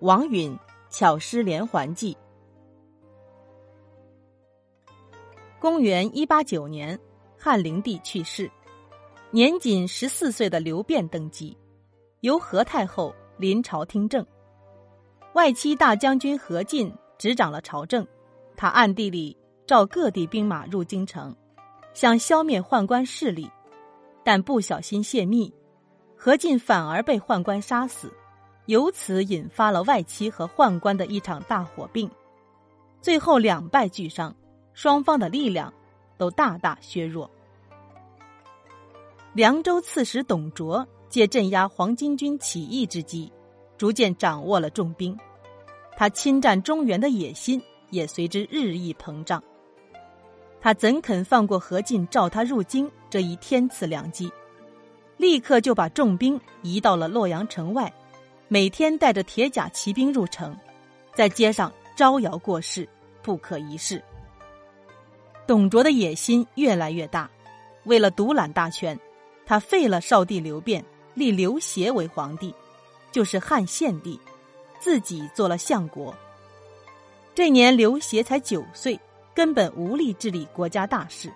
王允巧施连环计。公元一八九年，汉灵帝去世，年仅十四岁的刘辩登基，由何太后临朝听政。外戚大将军何进执掌了朝政，他暗地里召各地兵马入京城，想消灭宦官势力，但不小心泄密，何进反而被宦官杀死。由此引发了外戚和宦官的一场大火并，最后两败俱伤，双方的力量都大大削弱。凉州刺史董卓借镇压黄巾军起义之机，逐渐掌握了重兵，他侵占中原的野心也随之日益膨胀。他怎肯放过何进召他入京这一天赐良机？立刻就把重兵移到了洛阳城外。每天带着铁甲骑兵入城，在街上招摇过市，不可一世。董卓的野心越来越大，为了独揽大权，他废了少帝刘辩，立刘协为皇帝，就是汉献帝，自己做了相国。这年刘协才九岁，根本无力治理国家大事，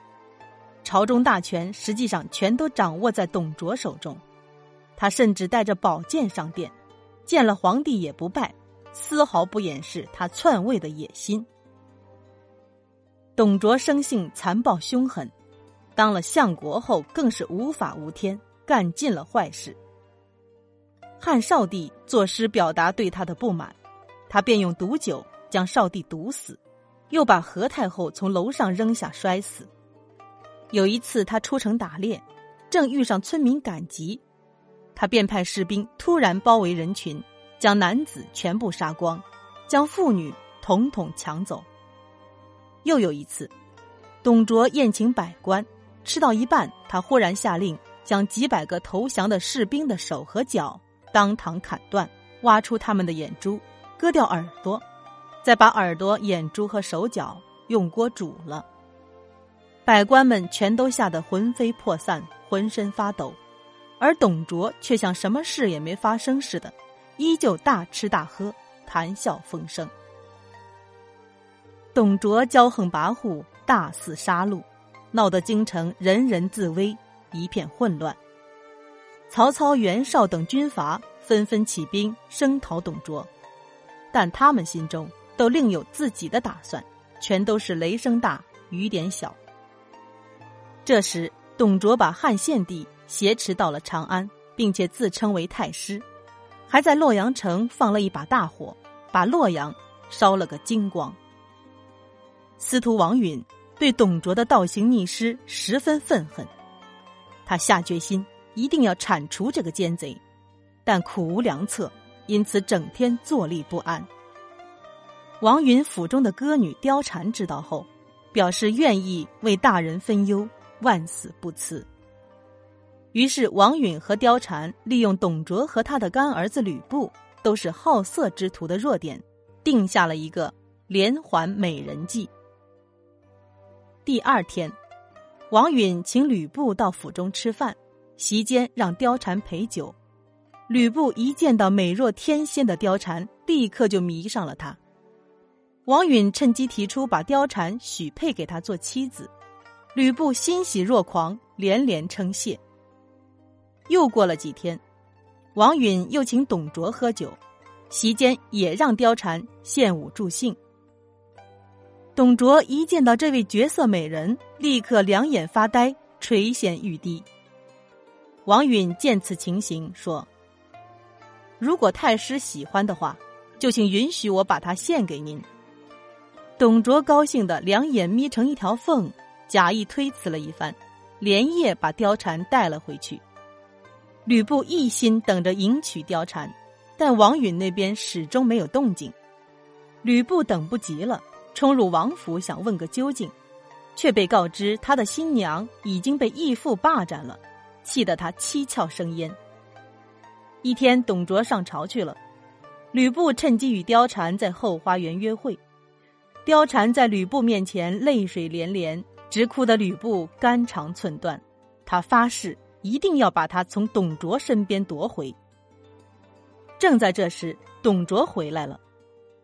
朝中大权实际上全都掌握在董卓手中，他甚至带着宝剑上殿。见了皇帝也不拜，丝毫不掩饰他篡位的野心。董卓生性残暴凶狠，当了相国后更是无法无天，干尽了坏事。汉少帝作诗表达对他的不满，他便用毒酒将少帝毒死，又把何太后从楼上扔下摔死。有一次他出城打猎，正遇上村民赶集。他便派士兵突然包围人群，将男子全部杀光，将妇女统统抢走。又有一次，董卓宴请百官，吃到一半，他忽然下令将几百个投降的士兵的手和脚当堂砍断，挖出他们的眼珠，割掉耳朵，再把耳朵、眼珠和手脚用锅煮了。百官们全都吓得魂飞魄散，浑身发抖。而董卓却像什么事也没发生似的，依旧大吃大喝，谈笑风生。董卓骄横跋扈，大肆杀戮，闹得京城人人自危，一片混乱。曹操、袁绍等军阀纷纷起兵声讨董卓，但他们心中都另有自己的打算，全都是雷声大雨点小。这时，董卓把汉献帝。挟持到了长安，并且自称为太师，还在洛阳城放了一把大火，把洛阳烧了个精光。司徒王允对董卓的倒行逆施十分愤恨，他下决心一定要铲除这个奸贼，但苦无良策，因此整天坐立不安。王允府中的歌女貂蝉知道后，表示愿意为大人分忧，万死不辞。于是，王允和貂蝉利用董卓和他的干儿子吕布都是好色之徒的弱点，定下了一个连环美人计。第二天，王允请吕布到府中吃饭，席间让貂蝉陪酒。吕布一见到美若天仙的貂蝉，立刻就迷上了她。王允趁机提出把貂蝉许配给他做妻子，吕布欣喜若狂，连连称谢。又过了几天，王允又请董卓喝酒，席间也让貂蝉献舞助兴。董卓一见到这位绝色美人，立刻两眼发呆，垂涎欲滴。王允见此情形，说：“如果太师喜欢的话，就请允许我把她献给您。”董卓高兴的两眼眯成一条缝，假意推辞了一番，连夜把貂蝉带了回去。吕布一心等着迎娶貂蝉，但王允那边始终没有动静。吕布等不及了，冲入王府想问个究竟，却被告知他的新娘已经被义父霸占了，气得他七窍生烟。一天，董卓上朝去了，吕布趁机与貂蝉在后花园约会。貂蝉在吕布面前泪水连连，直哭得吕布肝肠寸断。他发誓。一定要把他从董卓身边夺回。正在这时，董卓回来了。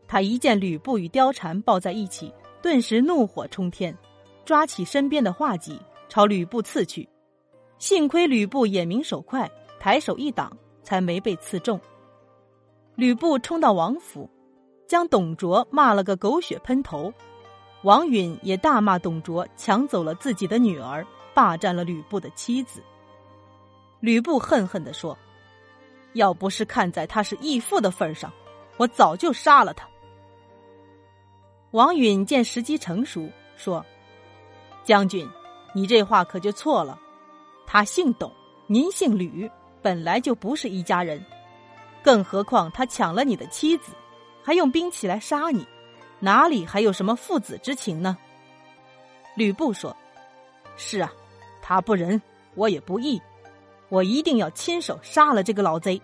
他一见吕布与貂蝉抱在一起，顿时怒火冲天，抓起身边的画戟朝吕布刺去。幸亏吕布眼明手快，抬手一挡，才没被刺中。吕布冲到王府，将董卓骂了个狗血喷头。王允也大骂董卓抢走了自己的女儿，霸占了吕布的妻子。吕布恨恨地说。要不是看在他是义父的份上，我早就杀了他。王允见时机成熟，说：“将军，你这话可就错了。他姓董，您姓吕，本来就不是一家人。更何况他抢了你的妻子，还用兵器来杀你，哪里还有什么父子之情呢？”吕布说：“是啊，他不仁，我也不义。”我一定要亲手杀了这个老贼。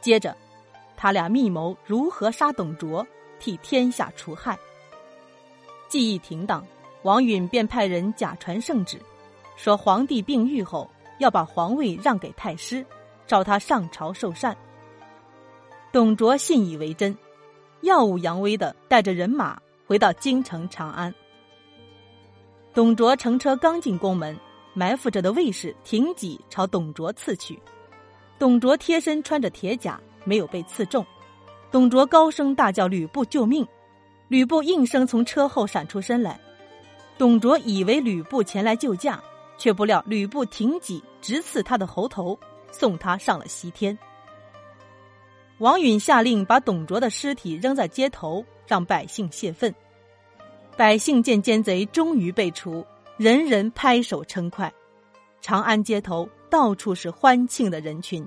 接着，他俩密谋如何杀董卓，替天下除害。计议停当，王允便派人假传圣旨，说皇帝病愈后要把皇位让给太师，召他上朝受禅。董卓信以为真，耀武扬威的带着人马回到京城长安。董卓乘车刚进宫门。埋伏着的卫士挺戟朝董卓刺去，董卓贴身穿着铁甲，没有被刺中。董卓高声大叫：“吕布救命！”吕布应声从车后闪出身来。董卓以为吕布前来救驾，却不料吕布挺戟直刺他的喉头，送他上了西天。王允下令把董卓的尸体扔在街头，让百姓泄愤。百姓见奸贼终于被除。人人拍手称快，长安街头到处是欢庆的人群。